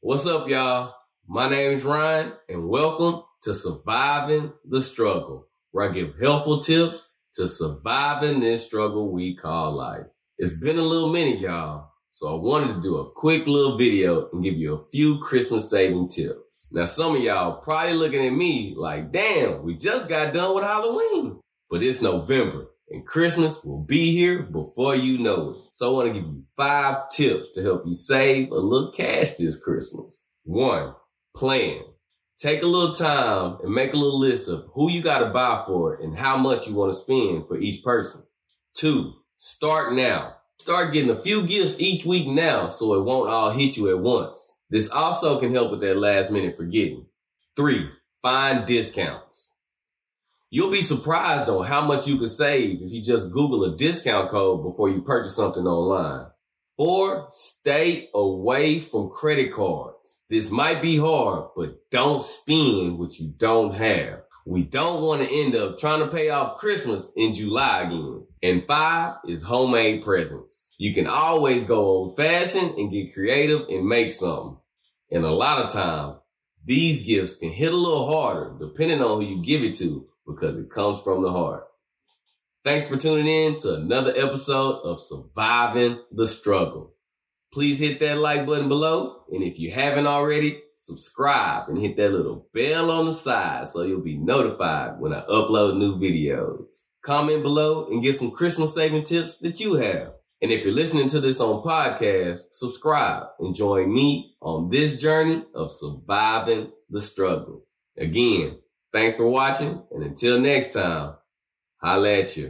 What's up, y'all? My name is Ryan, and welcome to Surviving the Struggle, where I give helpful tips to surviving this struggle we call life. It's been a little minute, y'all, so I wanted to do a quick little video and give you a few Christmas saving tips. Now, some of y'all probably looking at me like, damn, we just got done with Halloween, but it's November and Christmas will be here before you know it. So I want to give you five tips to help you save a little cash this Christmas. One, plan. Take a little time and make a little list of who you got to buy for and how much you want to spend for each person. Two, start now. Start getting a few gifts each week now so it won't all hit you at once. This also can help with that last minute forgetting. Three, find discounts. You'll be surprised on how much you can save if you just Google a discount code before you purchase something online. Four, stay away from credit cards. This might be hard, but don't spend what you don't have. We don't want to end up trying to pay off Christmas in July again. And five is homemade presents. You can always go old fashioned and get creative and make something. And a lot of times, these gifts can hit a little harder depending on who you give it to because it comes from the heart. Thanks for tuning in to another episode of Surviving the Struggle. Please hit that like button below. And if you haven't already, subscribe and hit that little bell on the side so you'll be notified when I upload new videos. Comment below and get some Christmas saving tips that you have. And if you're listening to this on podcast, subscribe and join me on this journey of surviving the struggle. Again, Thanks for watching, and until next time, holla at you.